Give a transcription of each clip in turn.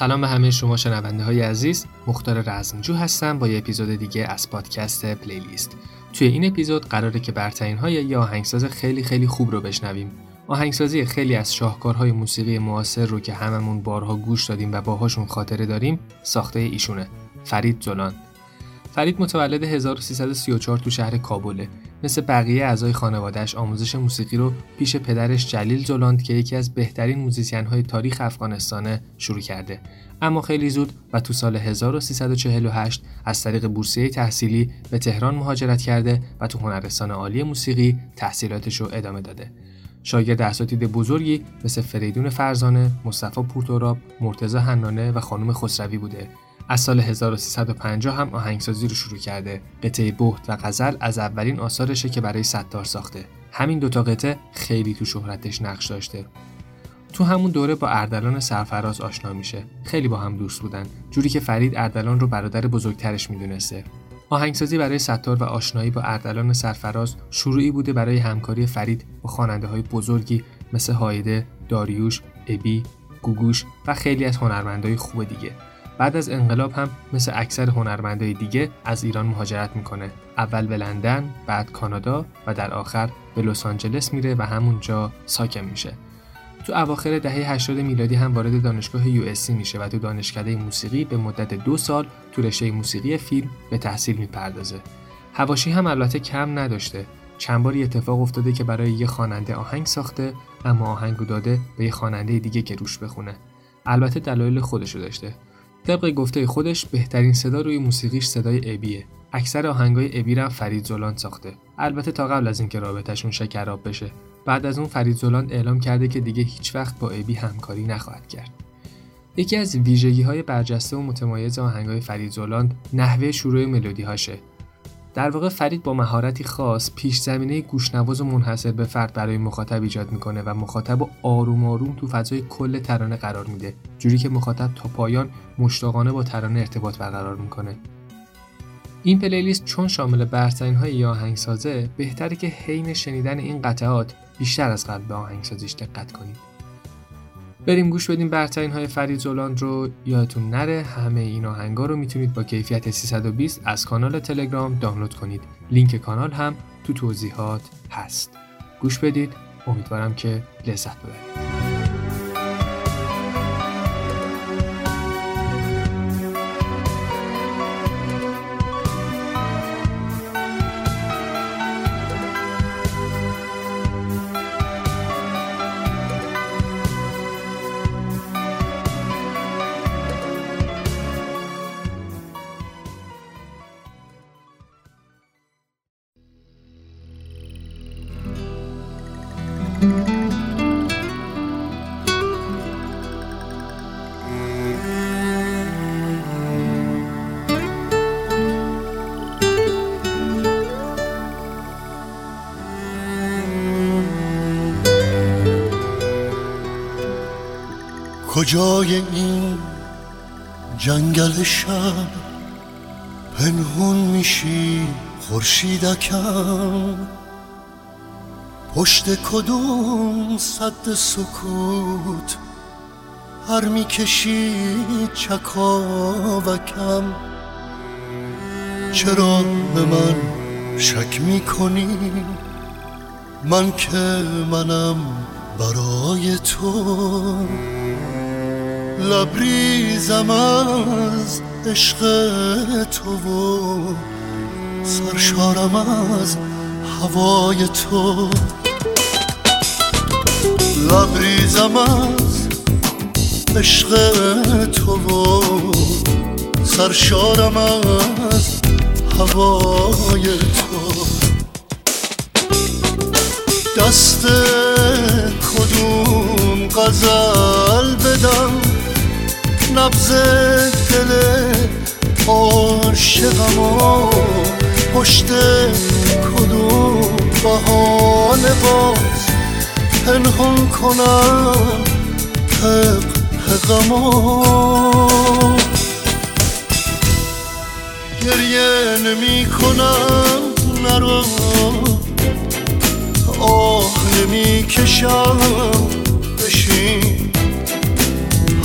سلام به همه شما شنونده های عزیز. مختار رزمجو هستم با یه اپیزود دیگه از پادکست پلیلیست. توی این اپیزود قراره که برترین های یه آهنگساز خیلی خیلی خوب رو بشنویم. آهنگسازی خیلی از شاهکارهای موسیقی معاصر رو که هممون بارها گوش دادیم و باهاشون خاطره داریم ساخته ایشونه. فرید زلان. فرید متولد 1334 تو شهر کابله. مثل بقیه اعضای خانوادهش آموزش موسیقی رو پیش پدرش جلیل زولاند که یکی از بهترین موزیسین های تاریخ افغانستانه شروع کرده. اما خیلی زود و تو سال 1348 از طریق بورسیه تحصیلی به تهران مهاجرت کرده و تو هنرستان عالی موسیقی تحصیلاتش رو ادامه داده. شاگرد اساتید بزرگی مثل فریدون فرزانه، مصطفی پورتوراب، مرتضی حنانه و خانم خسروی بوده. از سال 1350 هم آهنگسازی رو شروع کرده. قطعه بهت و غزل از اولین آثارشه که برای ستار ساخته. همین دوتا قطعه خیلی تو شهرتش نقش داشته. تو همون دوره با اردلان سرفراز آشنا میشه. خیلی با هم دوست بودن. جوری که فرید اردلان رو برادر بزرگترش می‌دونسته. آهنگسازی برای ستار و آشنایی با اردلان سرفراز شروعی بوده برای همکاری فرید با خواننده های بزرگی مثل هایده، داریوش، ابی، گوگوش و خیلی از هنرمندای خوب دیگه. بعد از انقلاب هم مثل اکثر هنرمندای دیگه از ایران مهاجرت می‌کنه. اول به لندن، بعد کانادا و در آخر به لس آنجلس میره و همونجا ساکن میشه. تو اواخر دهه 80 میلادی هم وارد دانشگاه یو میشه و تو دانشکده موسیقی به مدت دو سال تو رشته موسیقی فیلم به تحصیل می‌پردازه. هواشی هم البته کم نداشته. چند باری اتفاق افتاده که برای یه خواننده آهنگ ساخته اما آهنگو داده به یه خواننده دیگه که روش بخونه. البته دلایل خودشو داشته. طبق گفته خودش بهترین صدا روی موسیقیش صدای ابیه. اکثر آهنگای ابی را فرید زولان ساخته. البته تا قبل از اینکه رابطهشون شکراب بشه. بعد از اون فرید زولان اعلام کرده که دیگه هیچ وقت با ابی همکاری نخواهد کرد. یکی از ویژگی های برجسته و متمایز آهنگای فرید زولان نحوه شروع ملودی هاشه در واقع فرید با مهارتی خاص پیش زمینه گوشنواز و منحصر به فرد برای مخاطب ایجاد می‌کنه و مخاطب آروم آروم تو فضای کل ترانه قرار میده جوری که مخاطب تا پایان مشتاقانه با ترانه ارتباط برقرار می‌کنه. این پلیلیست چون شامل برترین های آهنگسازه بهتره که حین شنیدن این قطعات بیشتر از قبل به آهنگسازیش دقت کنید بریم گوش بدیم برترین های فرید زولاند رو. یادتون نره همه این آهنگا رو می‌تونید با کیفیت 320 از کانال تلگرام دانلود کنید. لینک کانال هم تو توضیحات هست. گوش بدید. امیدوارم که لذت ببرید. کجای این جنگل شب پنهون میشی خورشیدکم. پشت کدوم صد سکوت هر می‌کشی چکاوکم. چرا به من شک می‌کنی؟ من که منم برای تو. لبریزم از عشق تو و سرشارم از هوای تو. لبریزم از عشق تو و سرشارم از هوای تو. دست کدوم غزل بدم؟ نبز دل عاشقم و پشت کدوم بهان باز پنهان کنم حق حقم گریه نمی کنم نرو آه نمی کشم. بشین.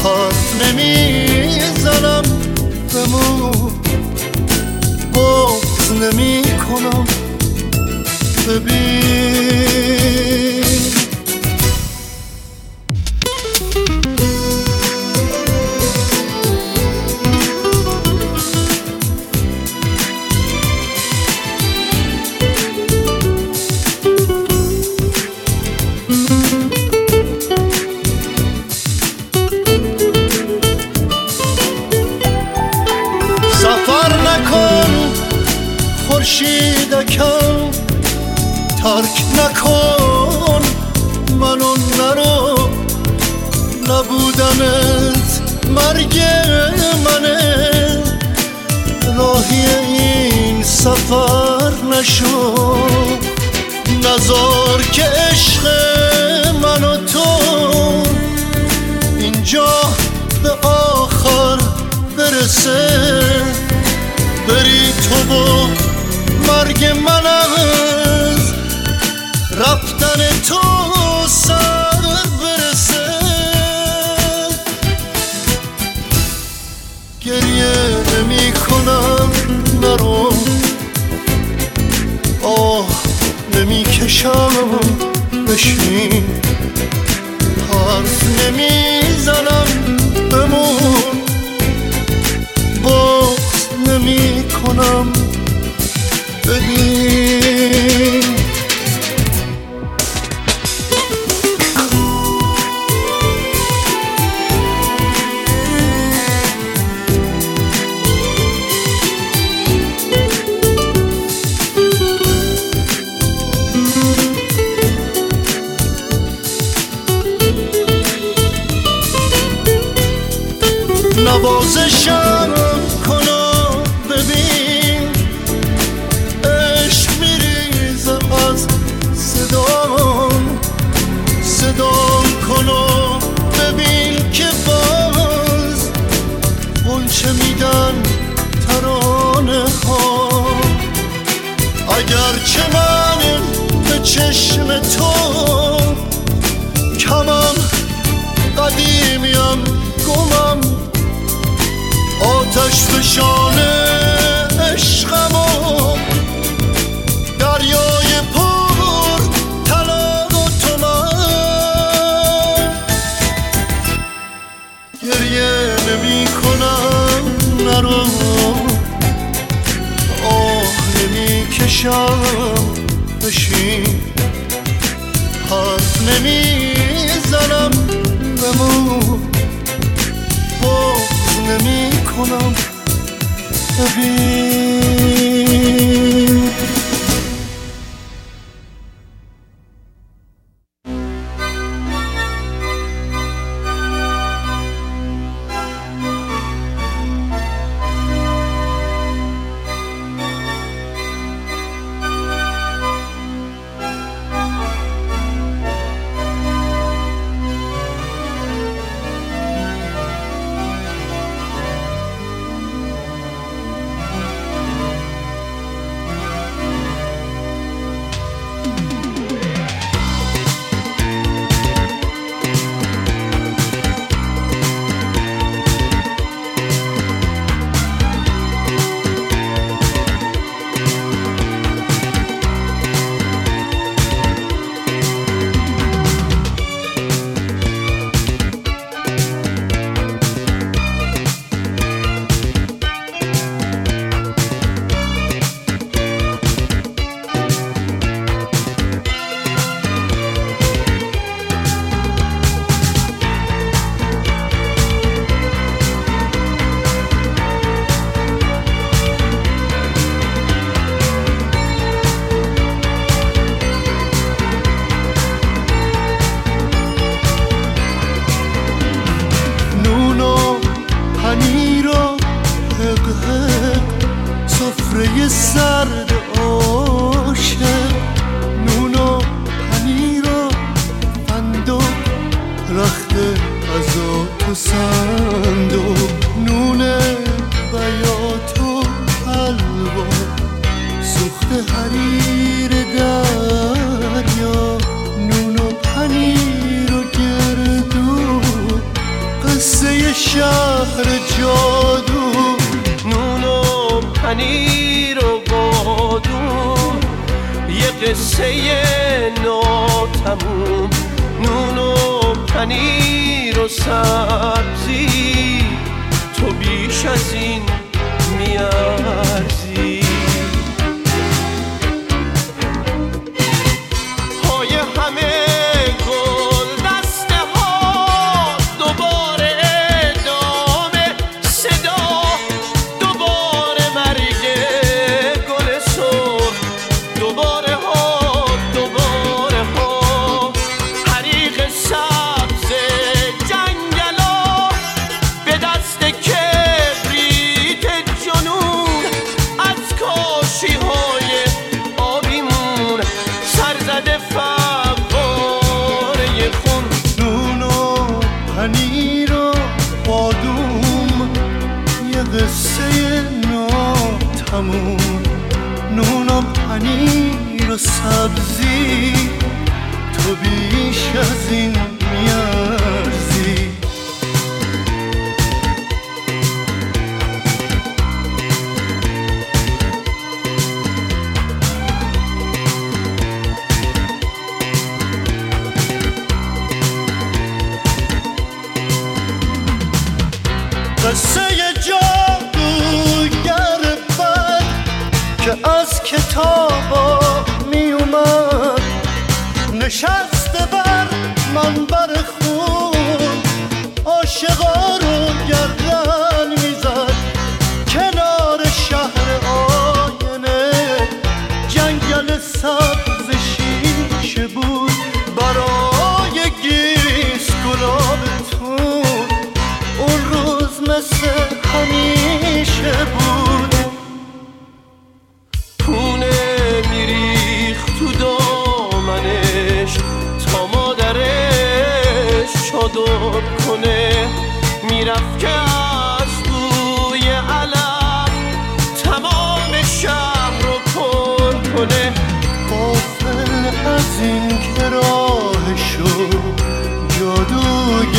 خواست نمی‌زنم بمو بغز نمی کنم ببین. گریه نمی کنم نرو آه نمی کشم بشین. حرف نمی زنم سرد نونو نون و پنیر و فندو رخت از آتو صندوق قصه ناتموم نون و پنیر و سبزی. تو بیش از این میارزی. سبزی تو بیش از این on.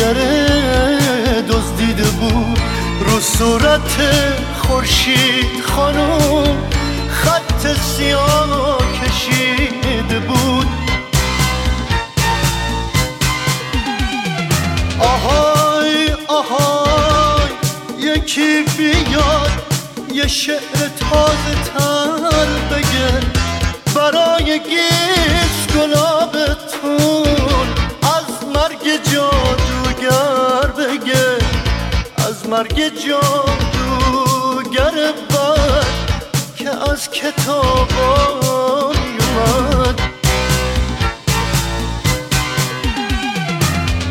جادوگر دزدیده بود. رو صورت خورشید خانم خط سیاه کشیده بود. آهای آهای یکی بیاد یه شعر تازه تر بگه. برای گیس از مرگ جادوگر بد که از کتابا میومد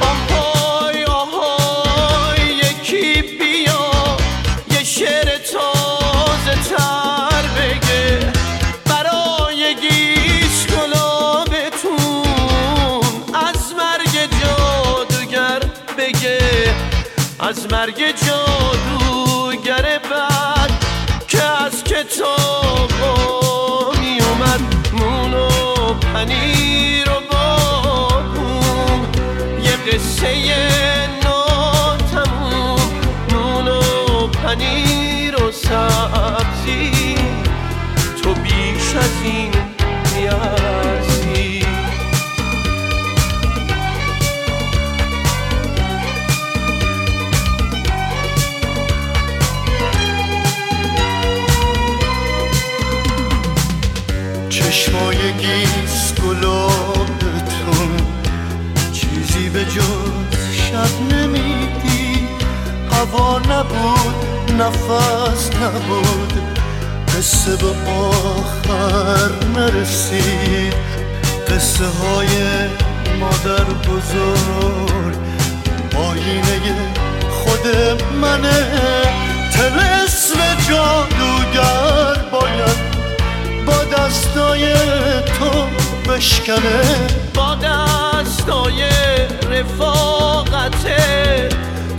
آهای آهای یکی بیا یه شعر تازه تر بگه. برای گیش گلابتون از مرگ جادوگر بگه. از مرگ جادوگر بعد که از کتاب می اومد نون و پنیر و بادوم یه قصه ناتموم نون و پنیر و سبزی. تو بیش از این گلابتون چیزی به جز شب نمیدی. هوا نبود نفس نبود. قصه به آخر نرسید. قصه های مادر بزرگ. آینه خود منه. تلسم جادوگر باید با دستای تو بشکنه با دستای رفاقت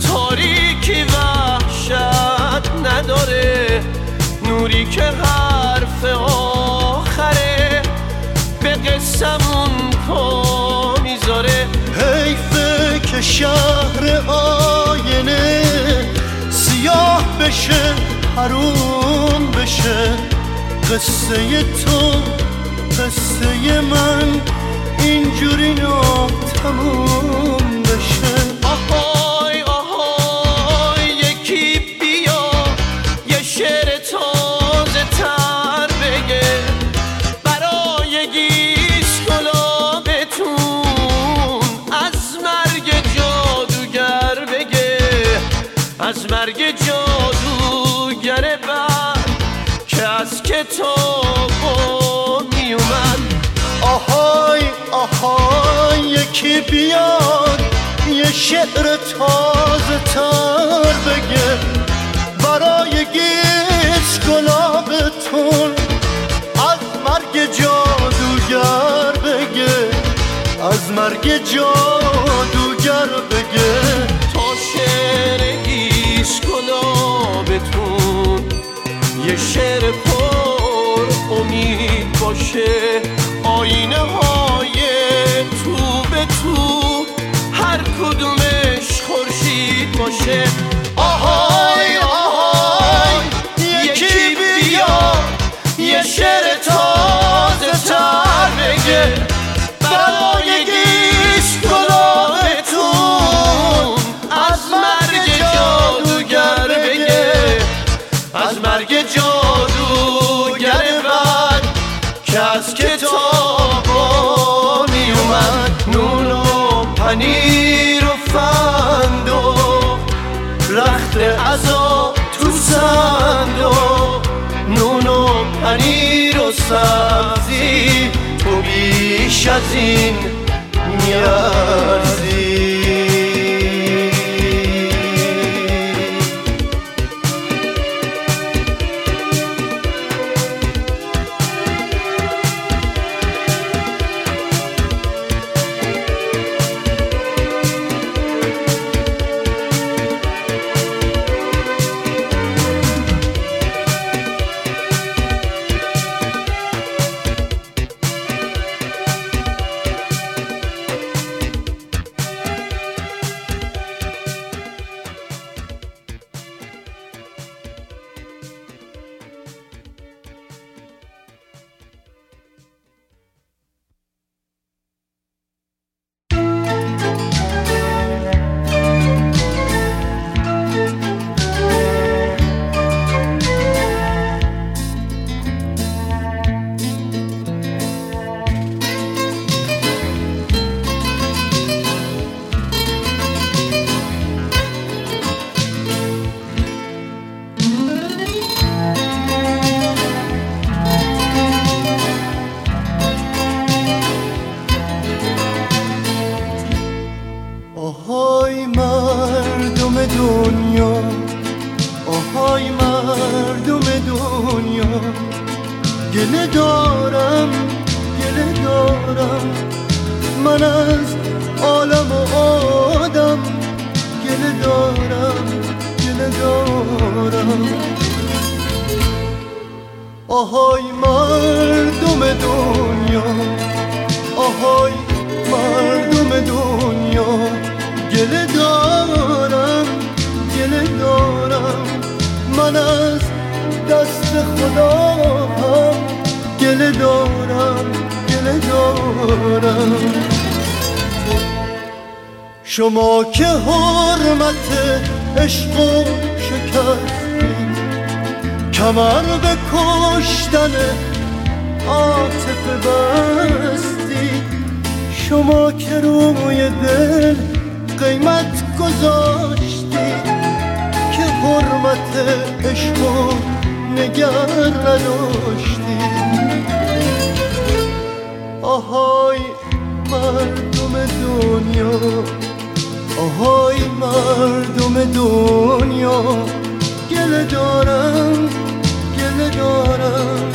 تاریکی وحشت نداره. نوری که حرف آخره به قسمون پا می‌ذاره. حیفه که شهر آینه سیاه بشه حروم بشه. قصه تو قصه من اینجوری تموم بشه. آهای آهای یکی بیا یه شعر تازه تر بگه. برای گیش گلابتون از مرگ جادوگر بگه. از مرگ جادوگر بر که از کتاب آهای آهای یکی بیاد یه شعر تازه تر بگه. برای گیس گلابتون از مرگ جادوگر بگه. از مرگ جادوگر بگه. تا شعر گیس گلابتون یه شعر پر امید باشه. آینه های تو به تو هر کدومش خورشید باشه. آهای آهای. سبزی تو بیش از این میارزی نداشتی آهای مردم دنیا آهای مردم دنیا گله دارم گله دارم.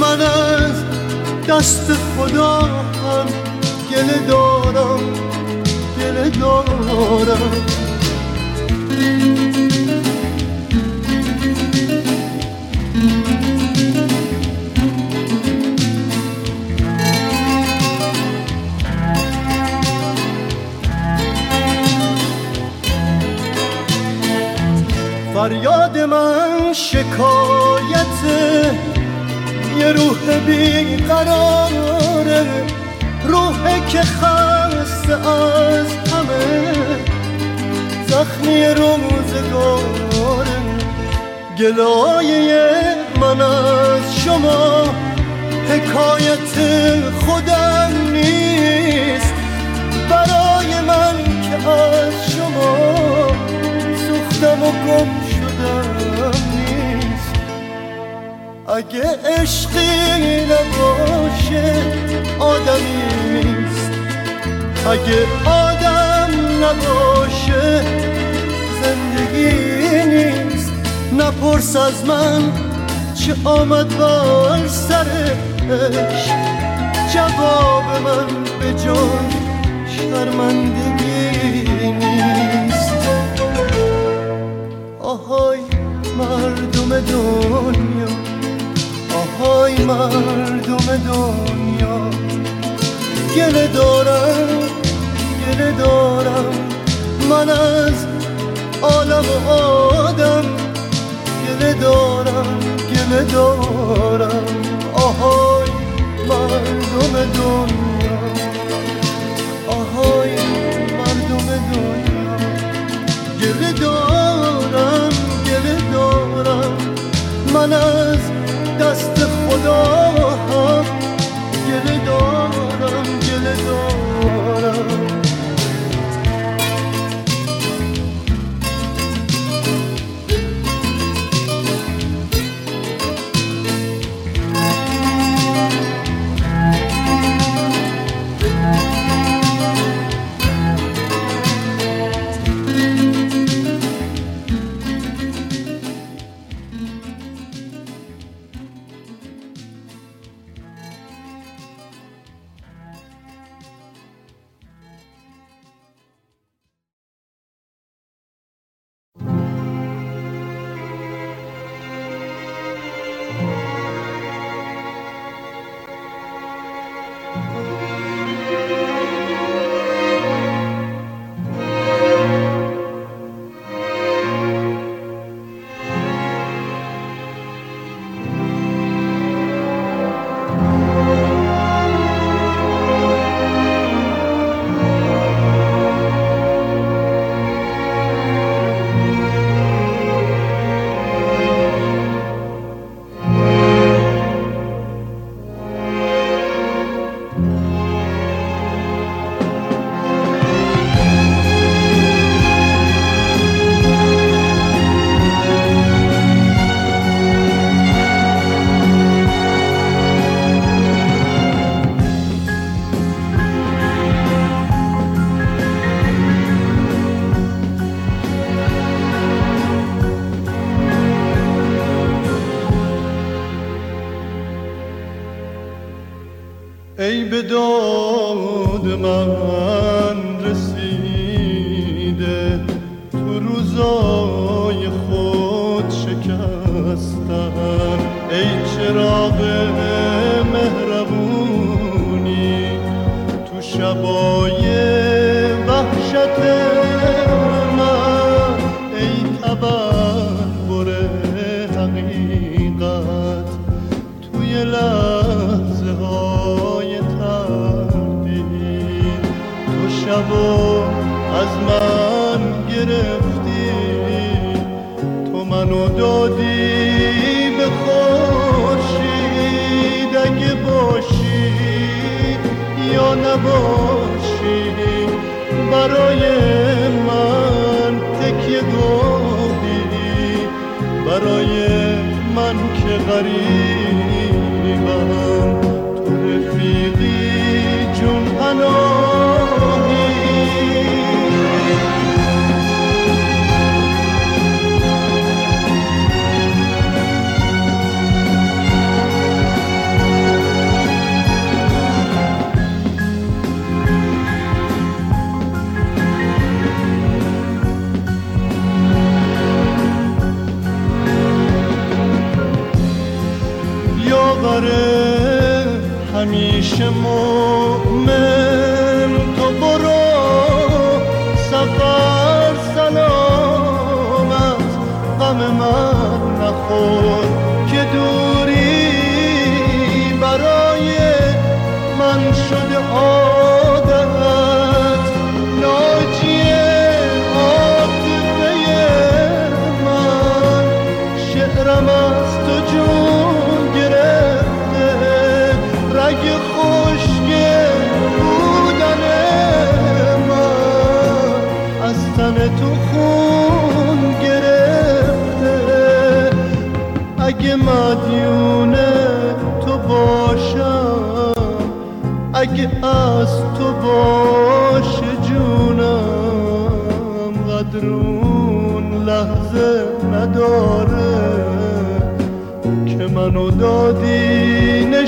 من از دست خدا هم گله دارم گله دارم. فریاد من شکایت یه روح بیقراره روحه که خسته از همه زخمی روزگاره. گلایه من از شما حکایت خودم نیست. برای من که از شما سوختم و گم اگه عشقی نباشه آدمی نیست. اگه آدم نباشه زندگی نیست. نپرس از من چه آمد بر سرش. جواب من به جان شرمندگی نیست. آهای مردم دنیا. آهای مردم دنیا. گله دارم گله دارم. من از عالم و آدم. گله دارم گله دارم. آهای مردم دنیا. آهای مردم دنیا. گله دارم گله دارم. من از خدا. هم گله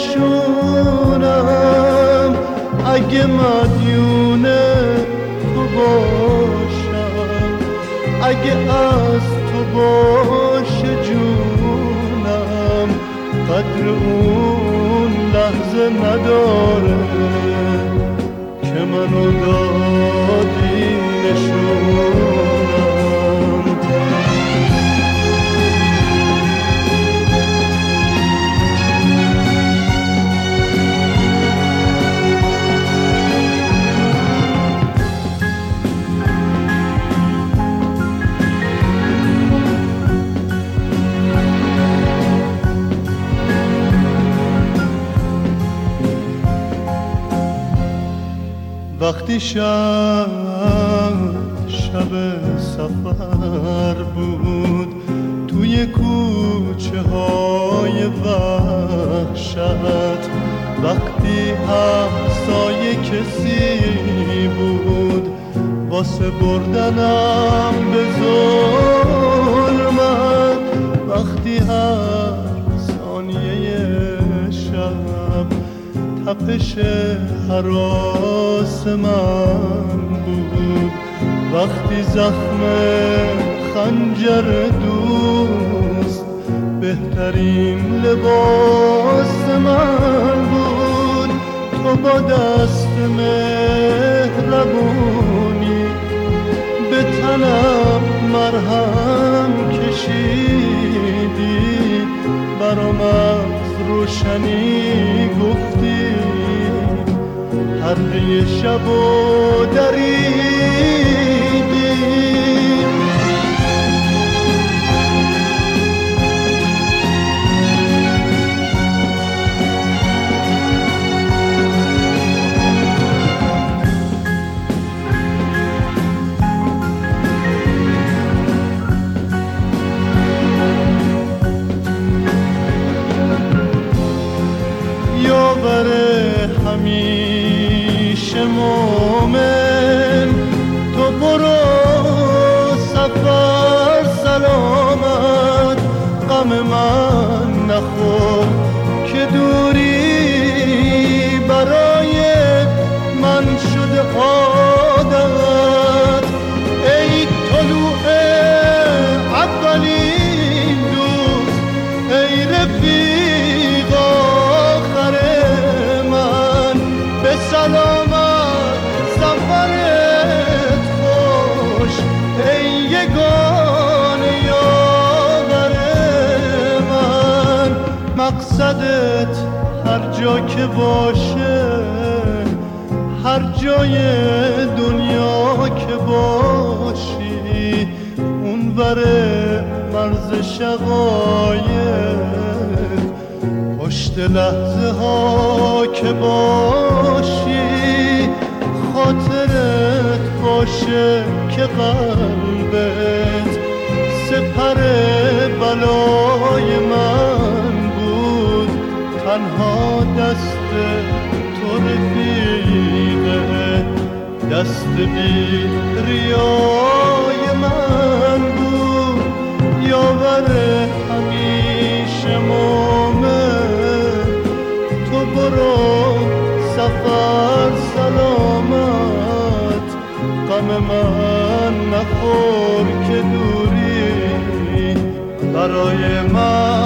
نشونم. اگه مدیون تو باشم. اگه از تو باشه جونم. قدر اون لحظه نداره که منو دادی نشونم وقتی شب سفر بود. توی کوچه های وحشت. وقتی همسایه کسی بود واسه بردنم به ظلمت تپش حراس من بود. وقتی زخم خنجر دوست بهترین لباس من بود. تو با دست مهربونی به تنم مرهم کشیدی. برام از روشنی هر شب و دریدی غم که باشه هر جای دنیا که باشی اون بره مرز شقایق پشت لحظه ها که باشی خاطرت باشه که قلبت سپر بلای من بود تنها تو رفیقه دست بی ریای من بود. یاور همیشه مومن تو برو سفر سلامت. غم من نخور که دوری. برای من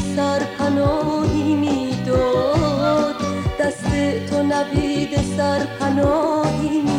نوید سرپناهی می‌داد. دست تو نوید سرپناهی می‌داد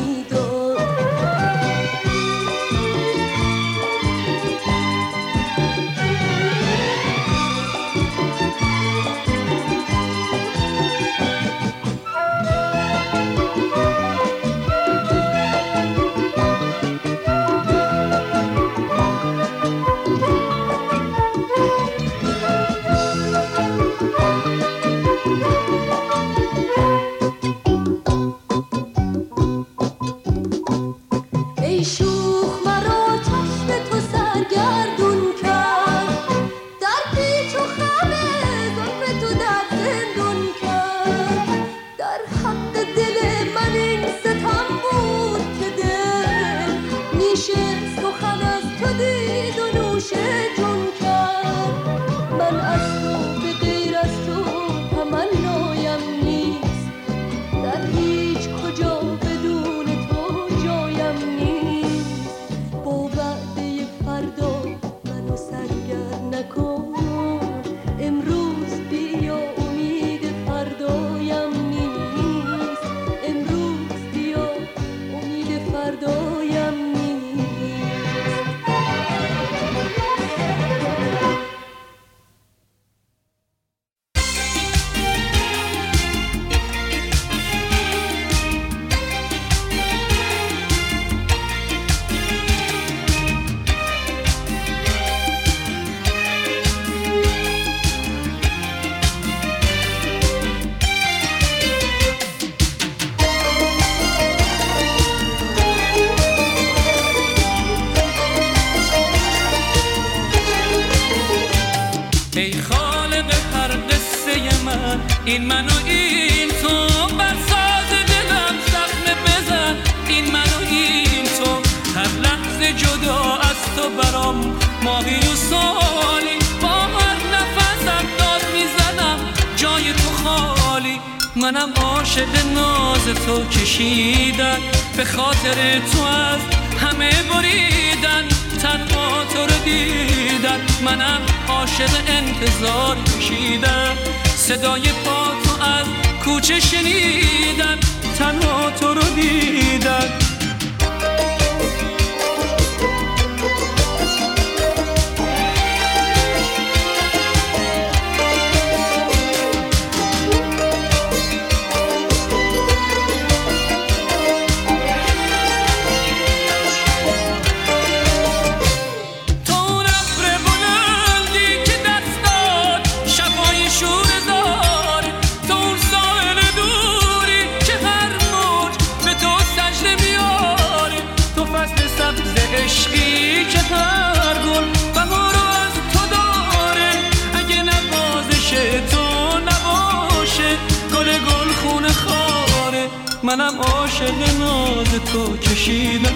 منم عاشق ناز تو کشیدم.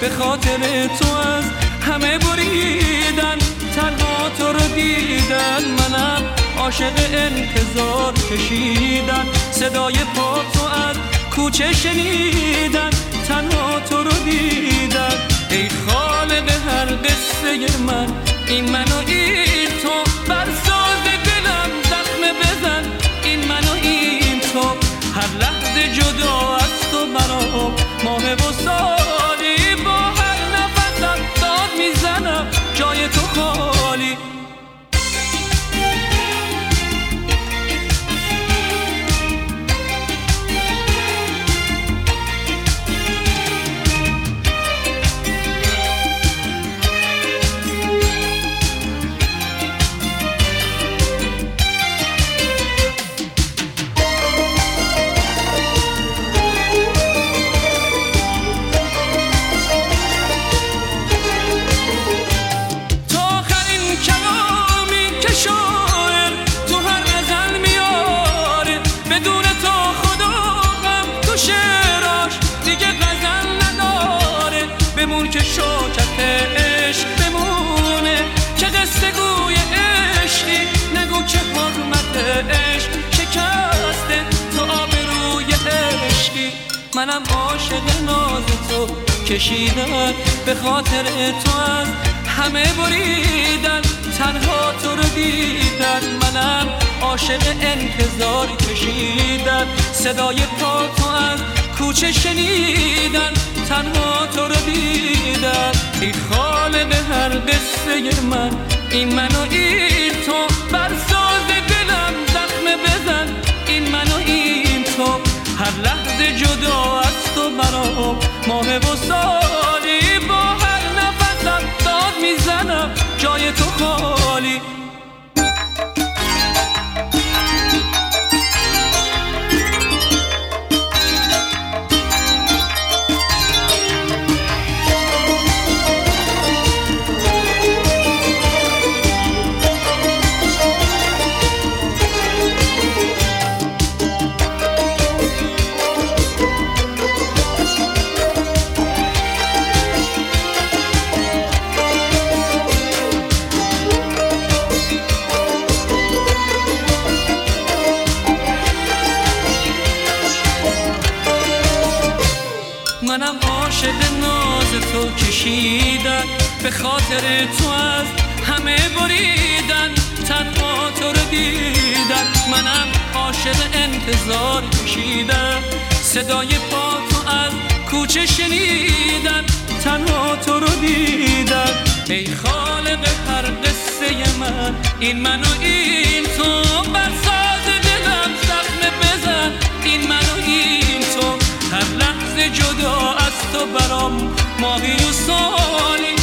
به خاطر تو از همه بریدن. تنها تو رو دیدن. منم عاشق انتظار کشیدن. صدای پا تو از کوچه شنیدن. تنها تو رو دیدن. ای خالق هر قصه من این منو این جدا از تو برام ماه و منم عاشق ناز تو کشیدن به خاطر تو از همه بریدن. تنها تو رو دیدن. منم عاشق انتظار کشیدن. صدای پا تو از کوچه شنیدن. تنها تو رو دیدن. ای خالق هر قصه من این منو این تو بر هر لحظه جدا از تو برام ماه و سالی با هر نفسم داد می‌زنم. جای تو خالی. کشیدن به خاطر تو از همه بریدن تنها تو رو دیدن. منم عاشق انتظار کشیدن صدای پا تو از کوچه شنیدن تنها تو رو دیدن ای خالق هر قصه من این منو این تو. بر ساز دلم زخم بزن. این منو این تو. هر لحظه جدا از تو برام ماهی و سالی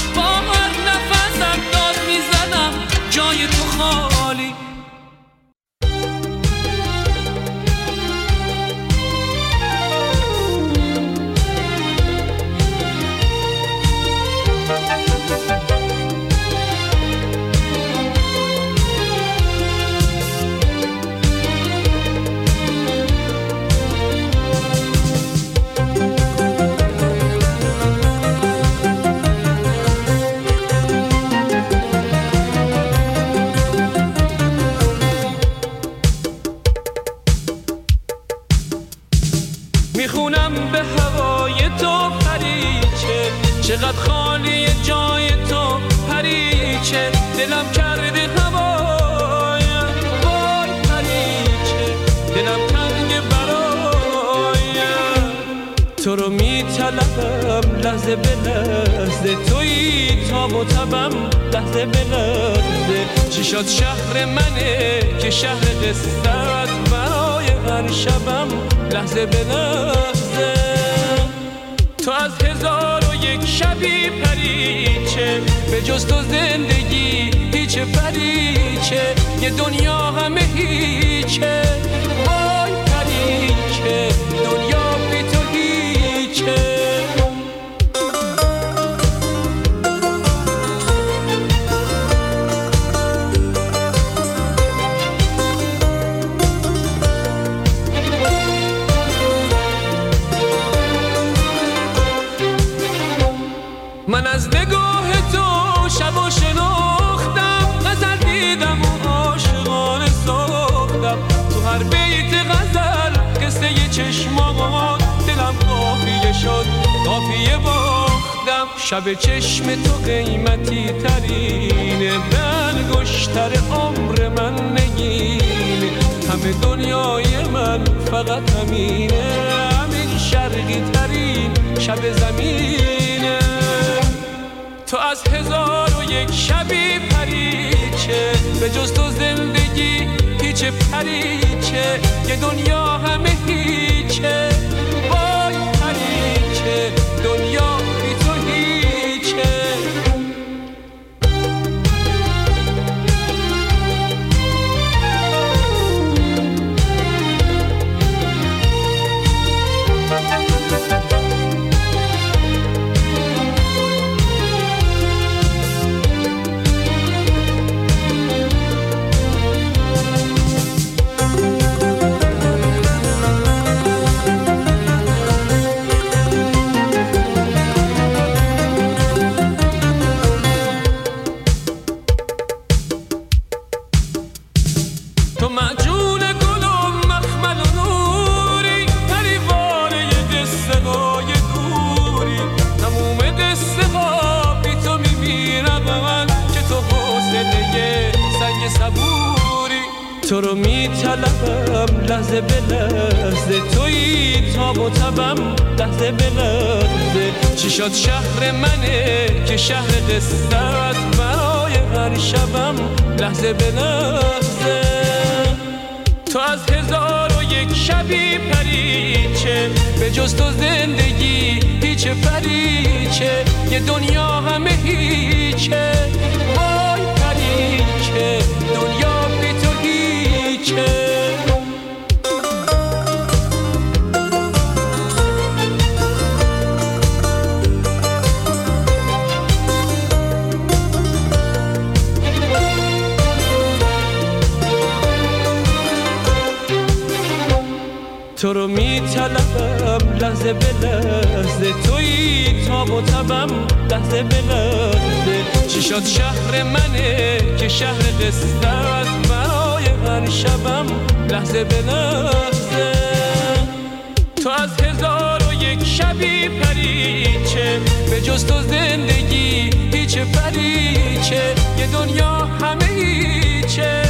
رو میطلبم لحظه به لحظه. توی تاب و تبم لحظه به لحظه. چی شهر منه که شهر قصت برای هر شبم. لحظه به لحظه. تو از هزار و یک شبی پریچه. به جز تو زندگی هیچ پریچه. یه دنیا همه هیچه. هیچه شب چشم تو قیمتی ترینه من گشتر عمر من نگینه همه دنیای من فقط همینه. همین شرقی ترین شب زمینه. تو از هزار و یک شبی پریچه. به جز تو زندگی هیچ پریچه. یه دنیا همه هیچه. توی تاب و تبم لحظه به لحظه چی شد شهر منه که شهر قصه است برای هر شبم لحظه به لحظه. تو از هزار و یک شبی پریچه. به جز تو زندگی هیچ پریچه. یه دنیا همه هیچه. وای پریچه دنیا بی تو هیچه. لحظه به لحظه توی تاب و تبم لحظه به لحظه. چی شد شهر منه که شهر قصه است برای هر شبم؟ لحظه به لحظه. تو از هزار و یک شبی پریچه به جز تو زندگی هیچ پریچه. یه دنیا همه هیچه.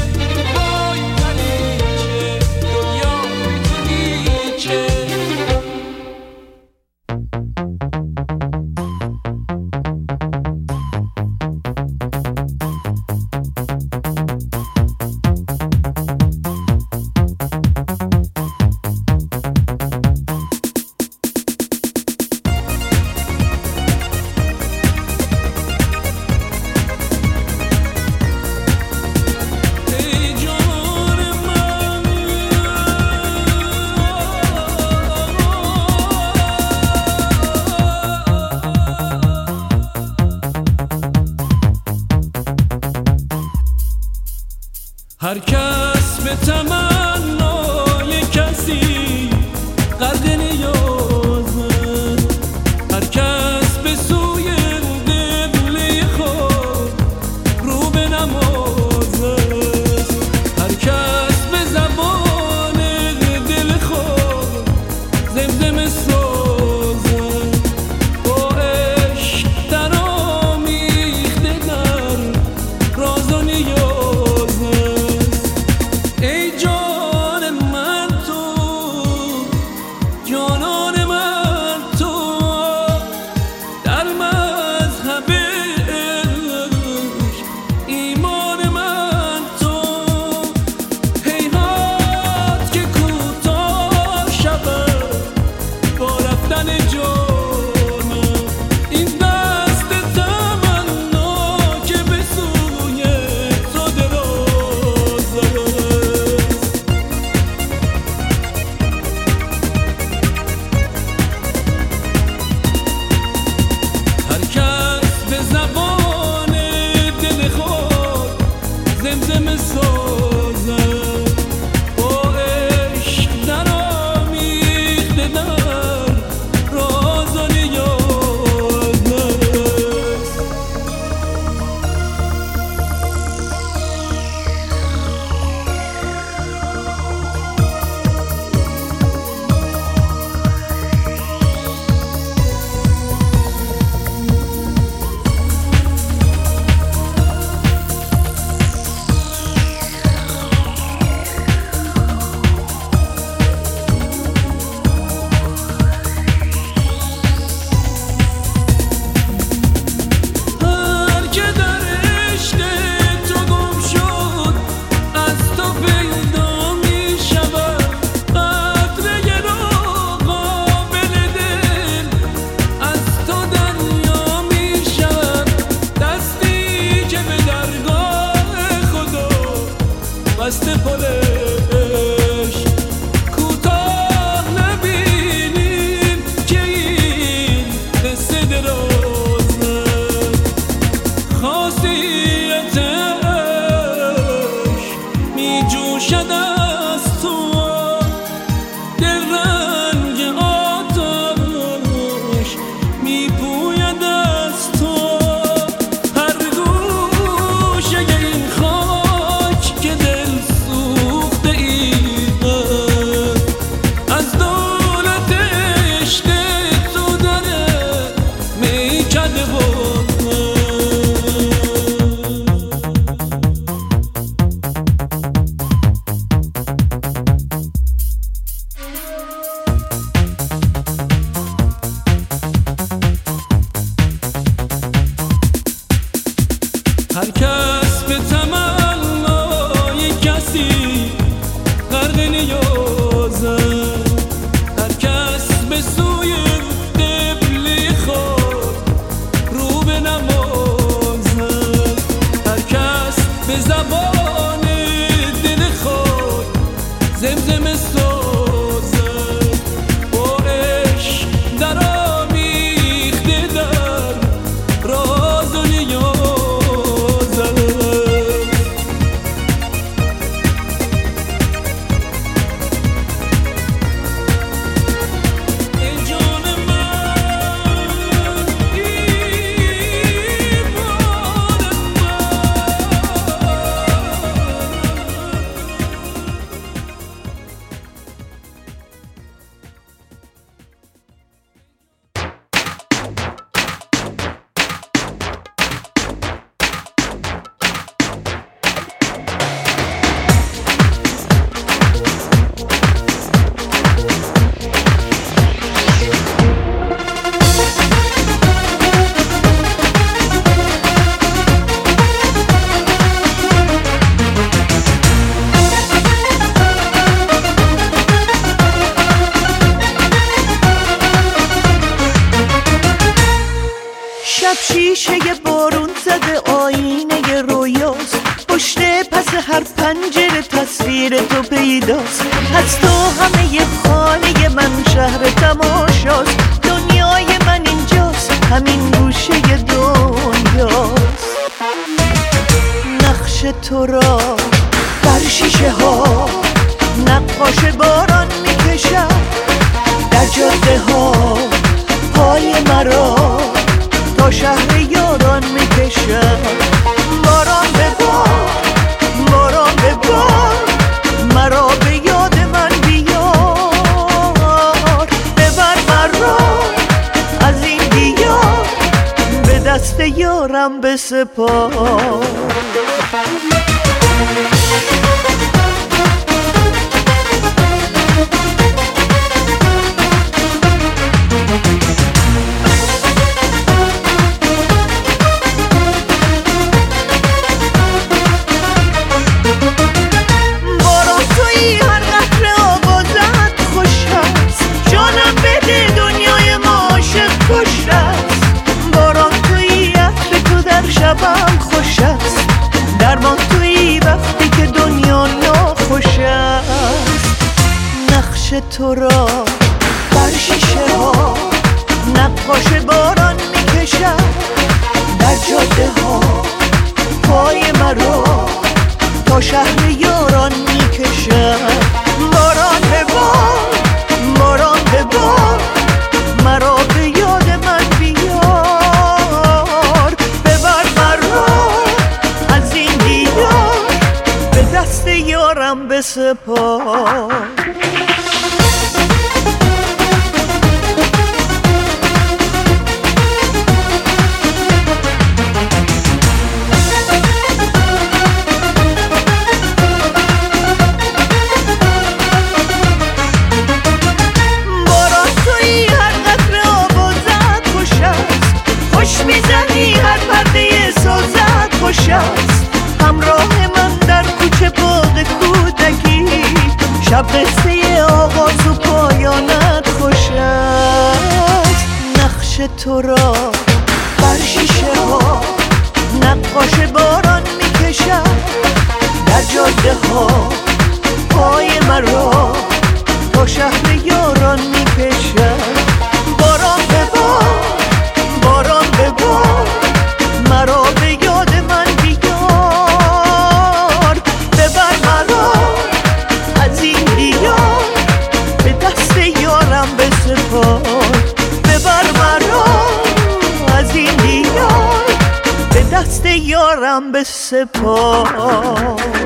یارم بسپار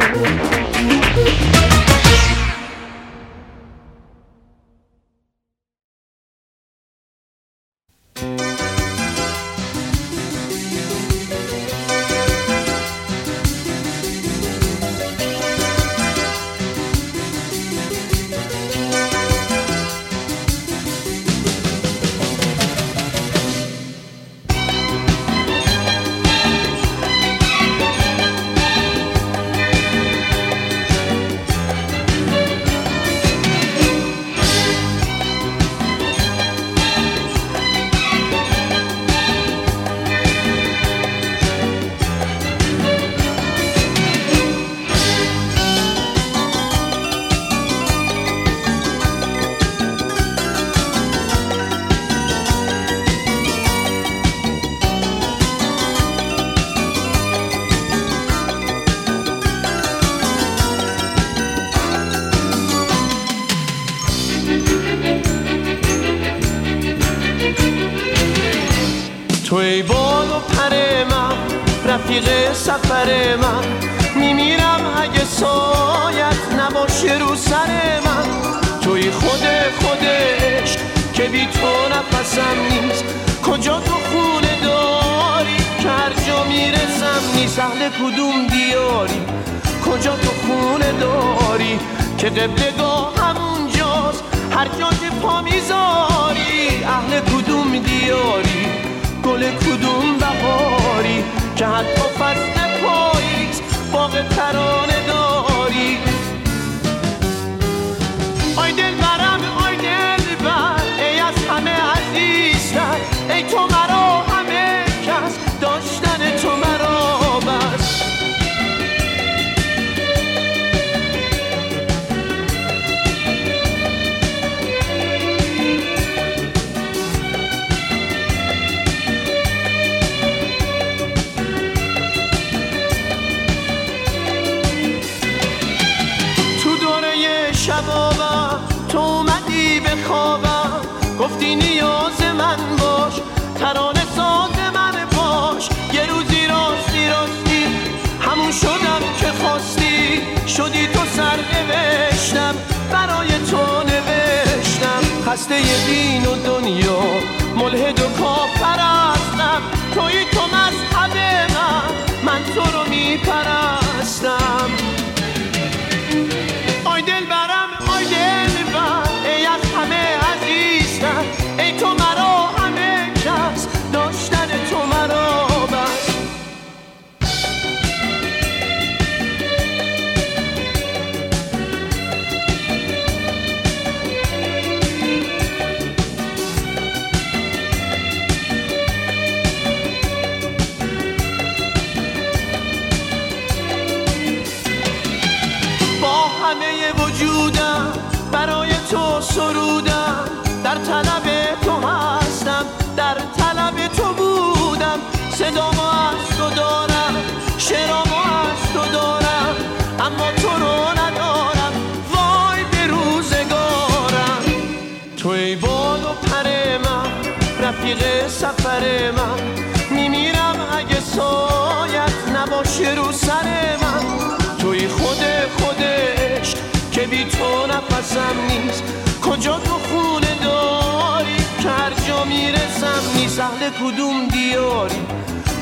تو نفسم نیست. کجا تو خونه داری؟ هر جا می‌رسم نیست. اهل کدوم دیاری؟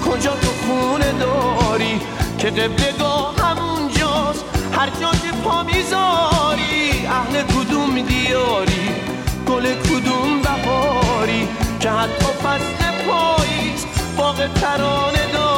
کجا تو خونه داری؟ که قبلگاه همون جاست. هر جا که پا می‌ذاری اهل کدوم دیاری؟ گل کدوم بهاری؟ که حتی فصل پاییز باغ ترانه داری.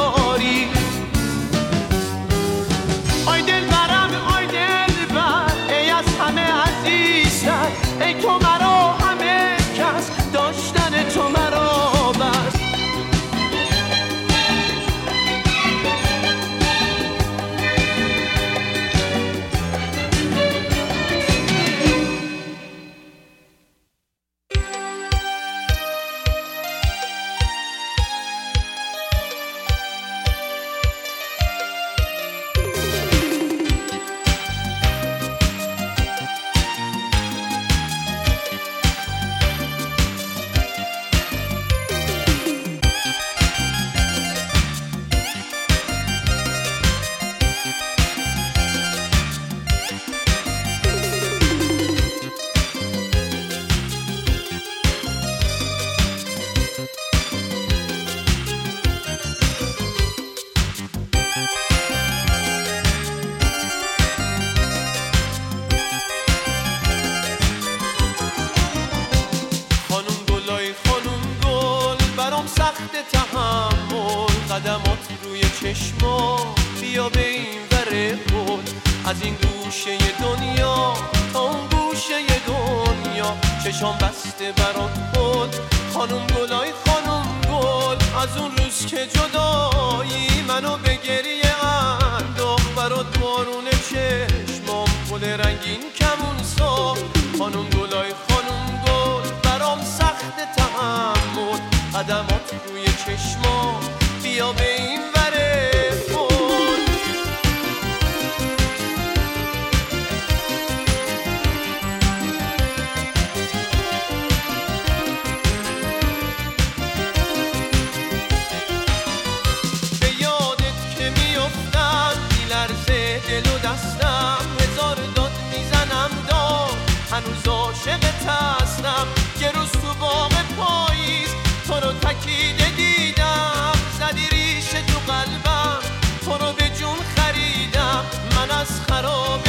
هنوز عاشق هستم. یه روز تو باغ پاییز تو رو تکیده دیدم. زدی ریشه تو قلبم تو رو به جون خریدم. من از خراب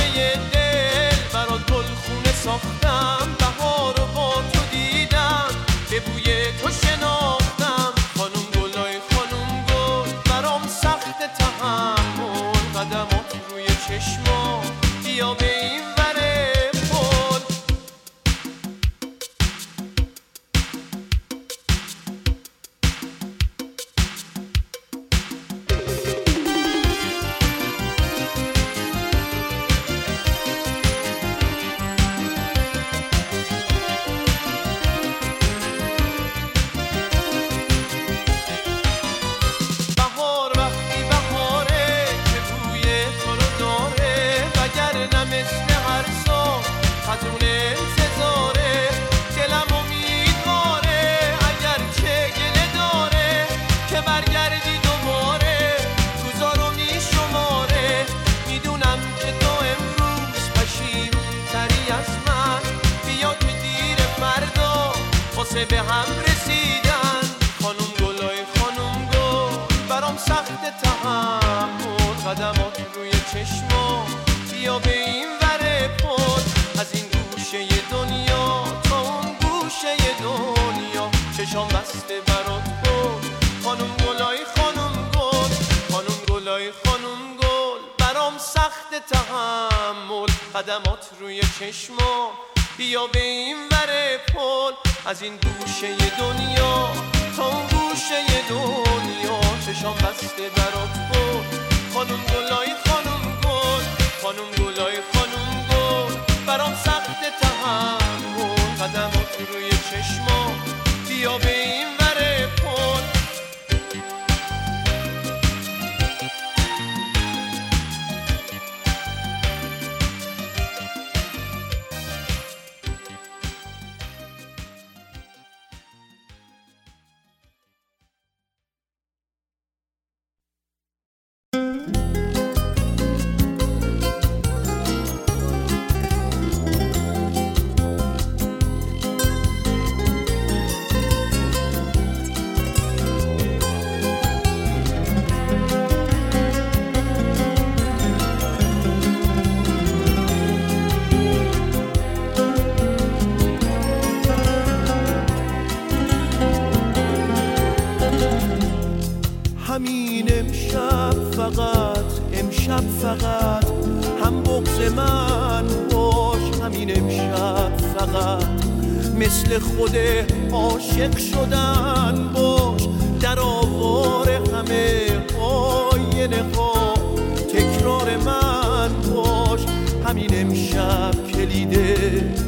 همین امشب کلید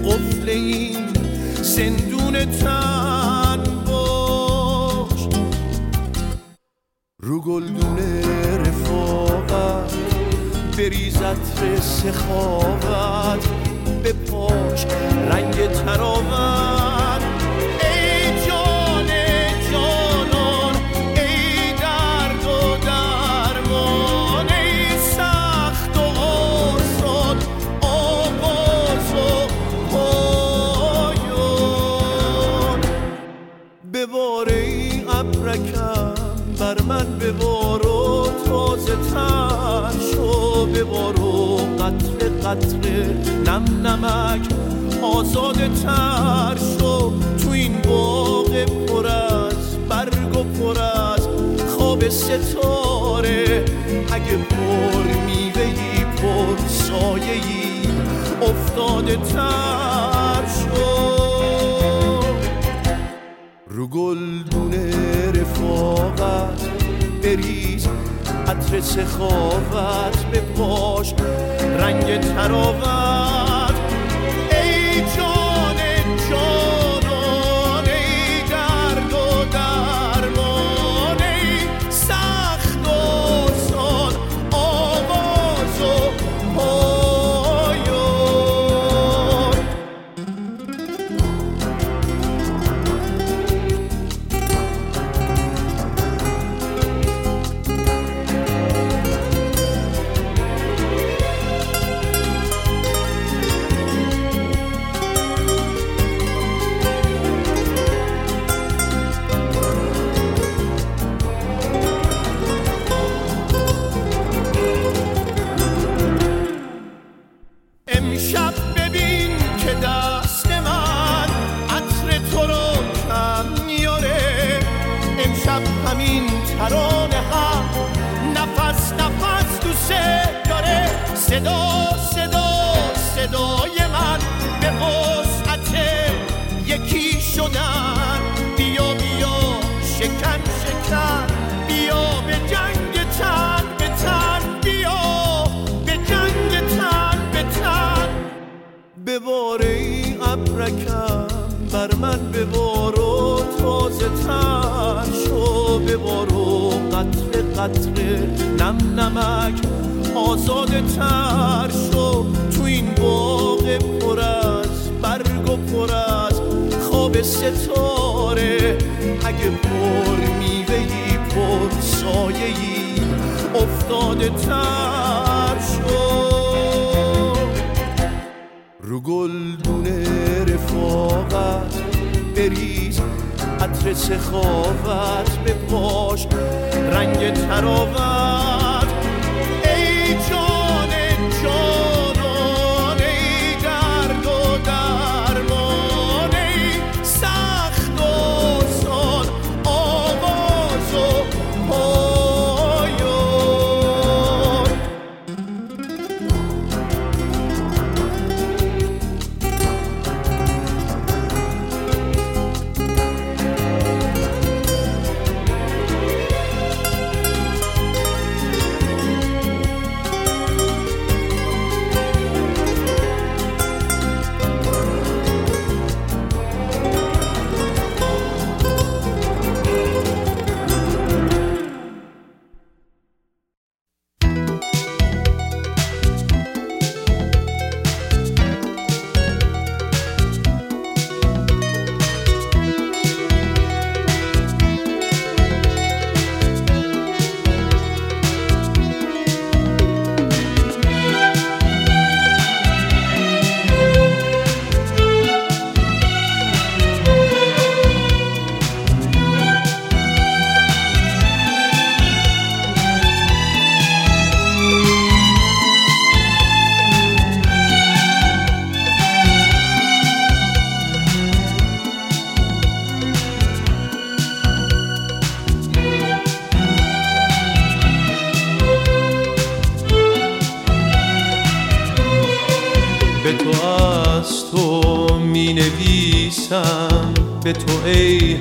قفل این زندون تن باش. رو گلدون رفاقت بریزت رس به بپاش رنگ ترا قطر نم نمک آزاد تر شو. تو این باغ پر از برگ و پر از خواب ستاره. اگه پر میوهی پر سایهی ای افتاده تر شو. رو گلدون رفاقت بریز عطر سخاوت بپاش. رنگ تراوت قطر نم نمک آزاده تر شو. تو این باغ پر از برگ و پر از خواب ستاره. اگه پر میوهی پر سایه ای افتاده تر شو. رو گلدون رفاقت بریز عطر سخاوت به پاش رنگ تراوت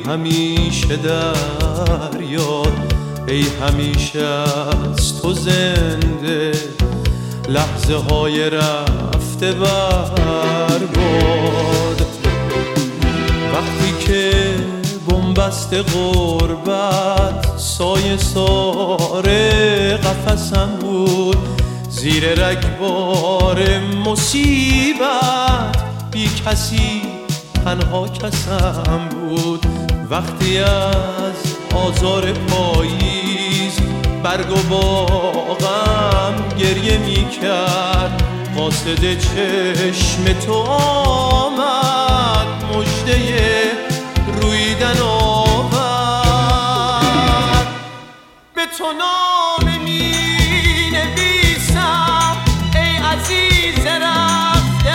همیشه در یاد ای همیشه از تو زنده. لحظه های رفته برباد وقتی که بنبست غربت سایه ساره قفسم بود. زیر رگبار مصیبت بی کسی تنها کسم بود. وقتی از آزار پاییز برگ و باغم گریه می کرد قاصد چشم تو آمد مجده رویدن آورد. به تو نامه می نویسم ای عزیز رفته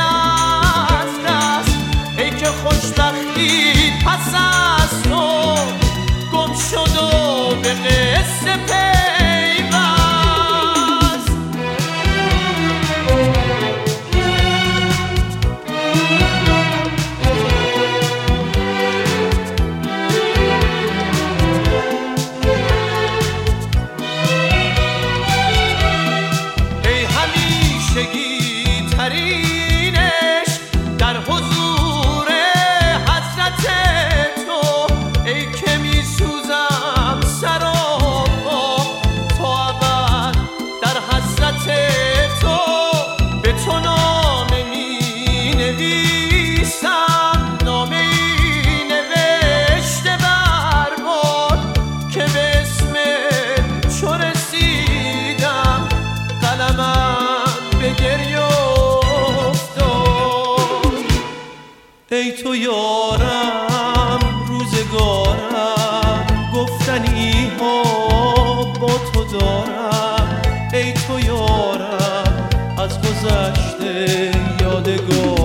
از دست ای که خوشبختی پس از قصه ای تو یارم روزگارم گفتنی ها با تو دارم. ای تو یارم از گذشته یادگارم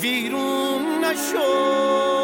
ویرون نشو.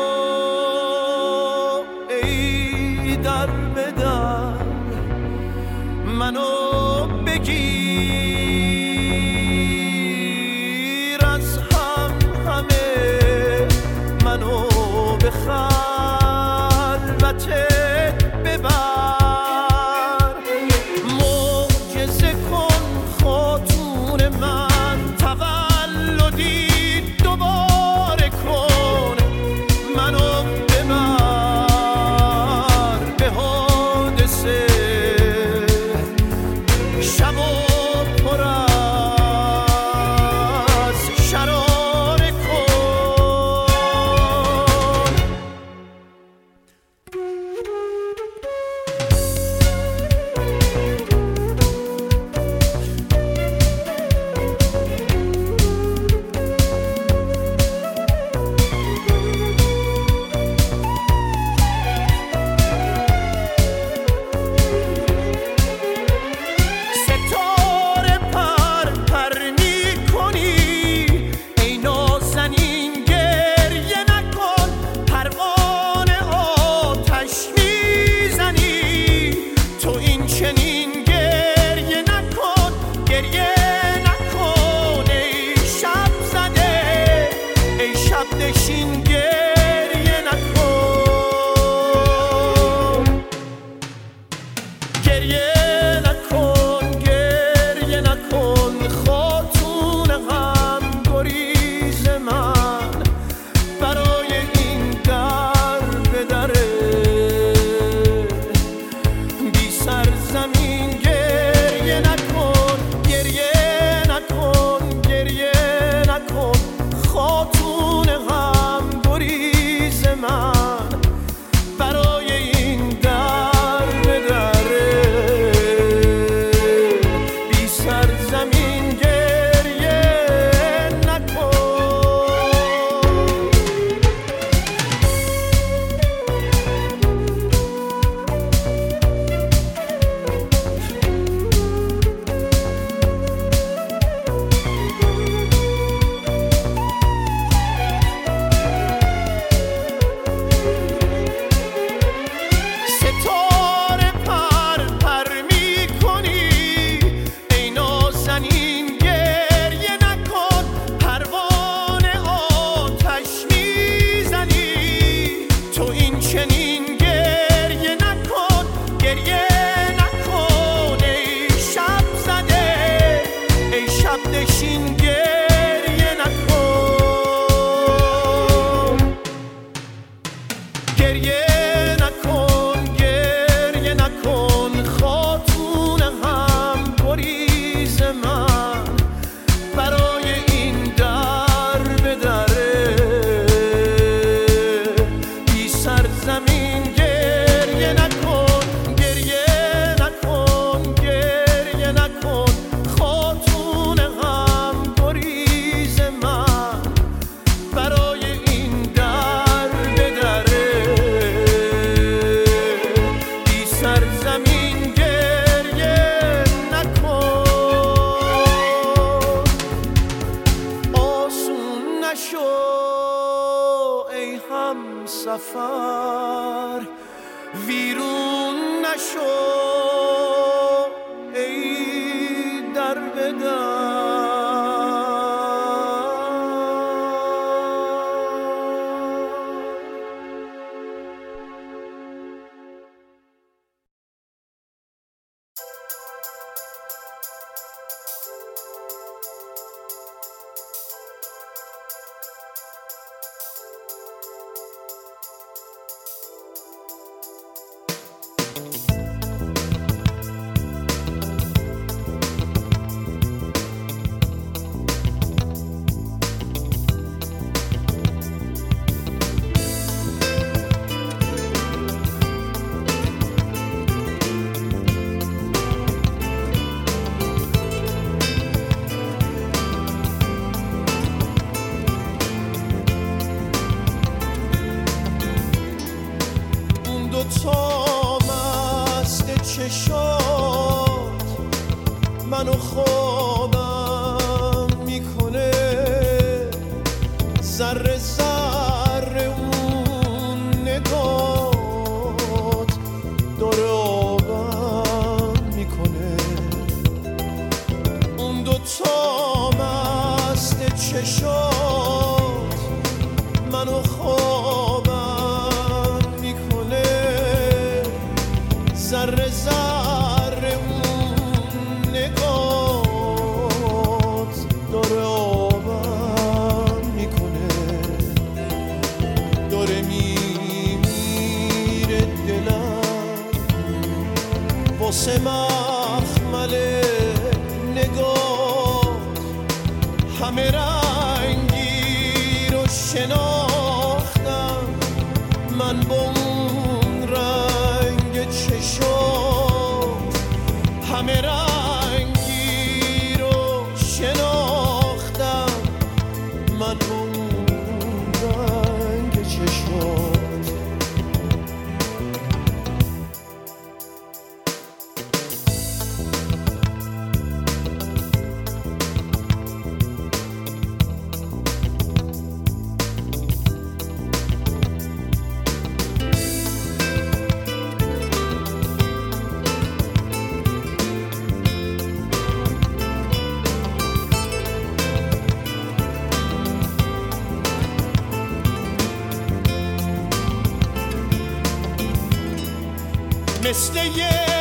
مثل یک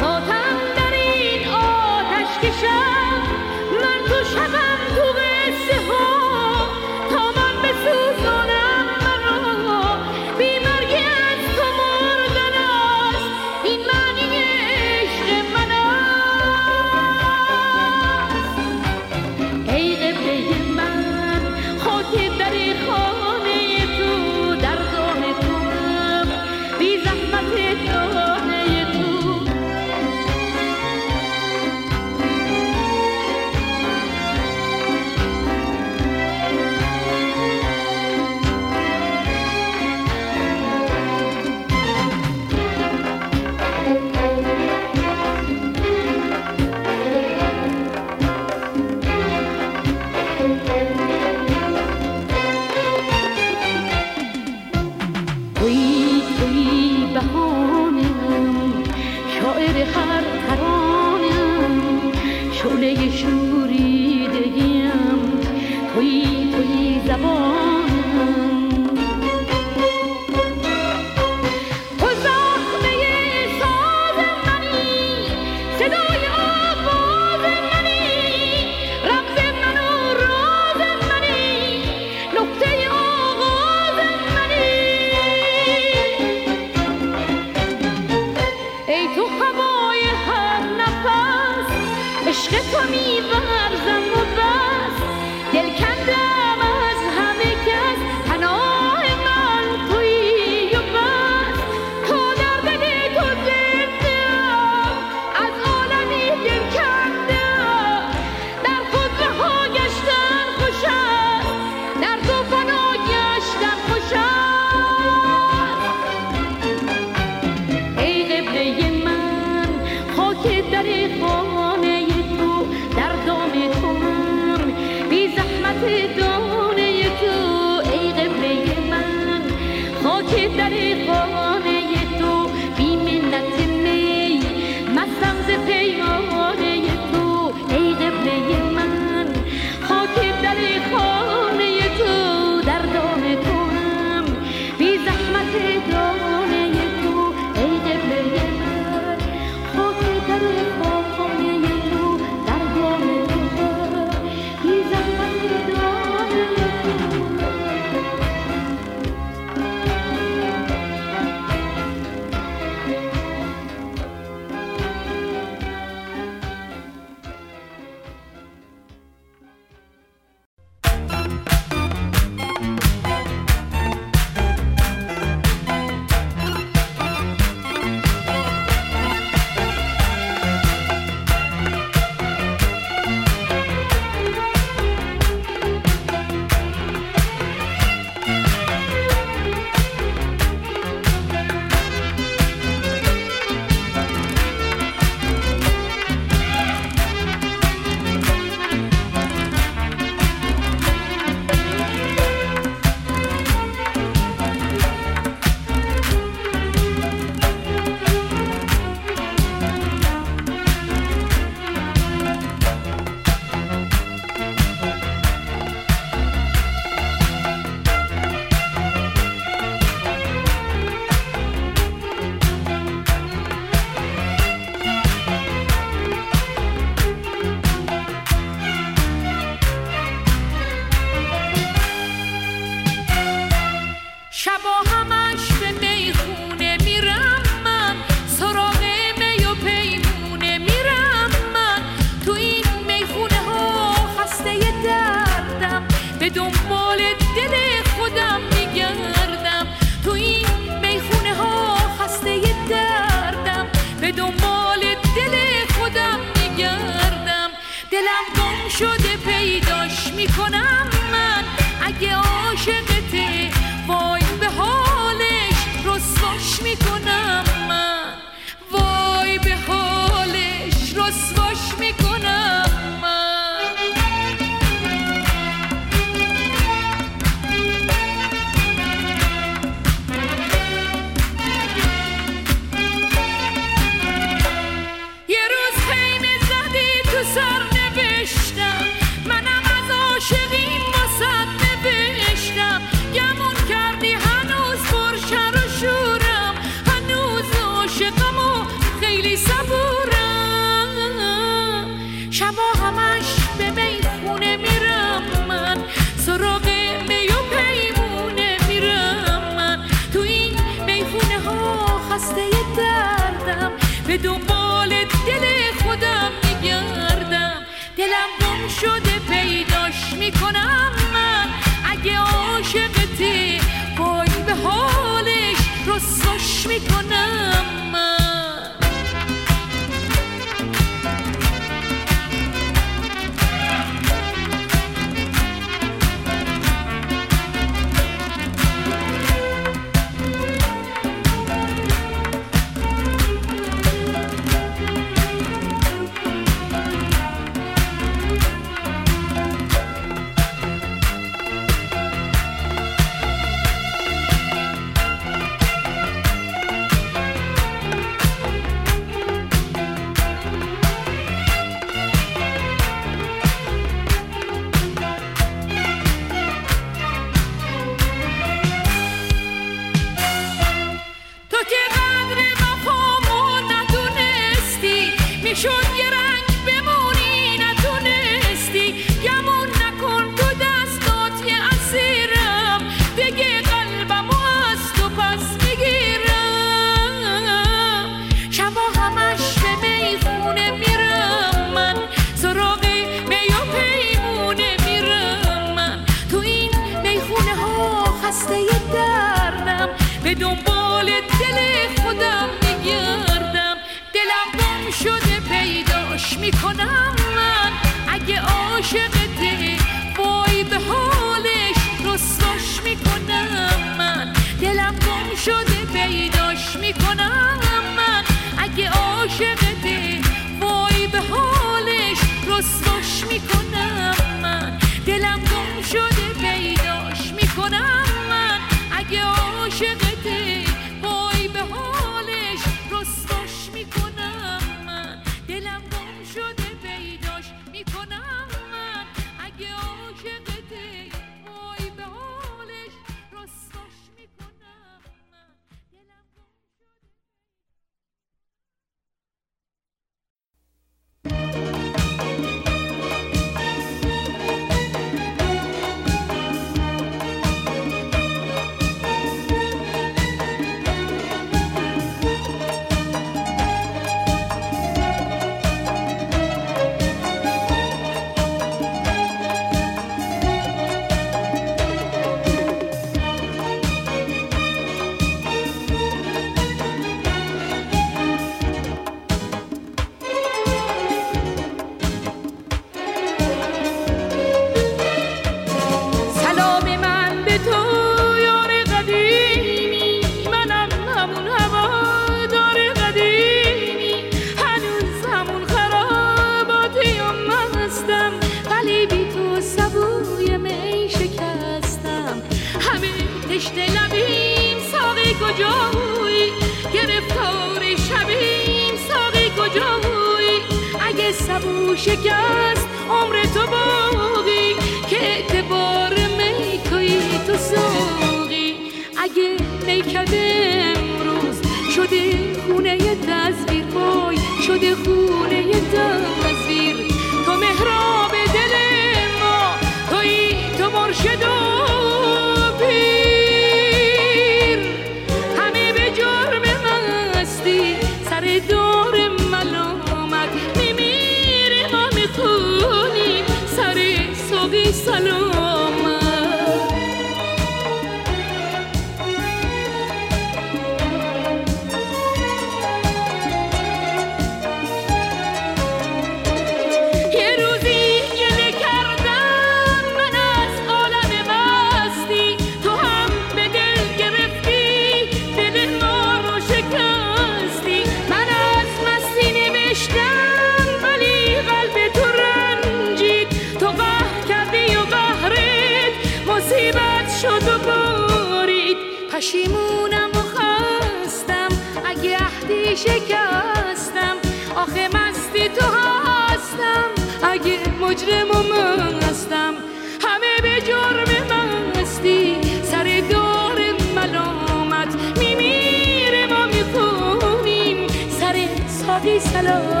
مجرم من هستم. همه به جرم من هستی. سر دار ملامت میمیرم و می‌خونیم. سر سادی سلام.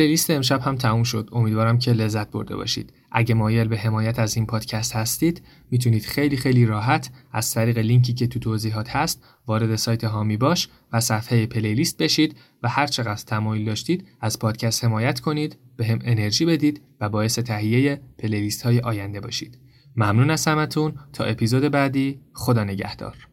پلیلیست امشب هم تموم شد. امیدوارم که لذت برده باشید. اگه مایل به حمایت از این پادکست هستید می‌تونید خیلی خیلی راحت از طریق لینکی که تو توضیحات هست وارد سایت حامی باش و صفحه پلیلیست بشید و هر چقدر تمایل داشتید از پادکست حمایت کنید به هم انرژی بدید و باعث تهیه پلیلیست های آینده باشید. ممنون از همتون. تا اپیزود بعدی خدا نگهدار.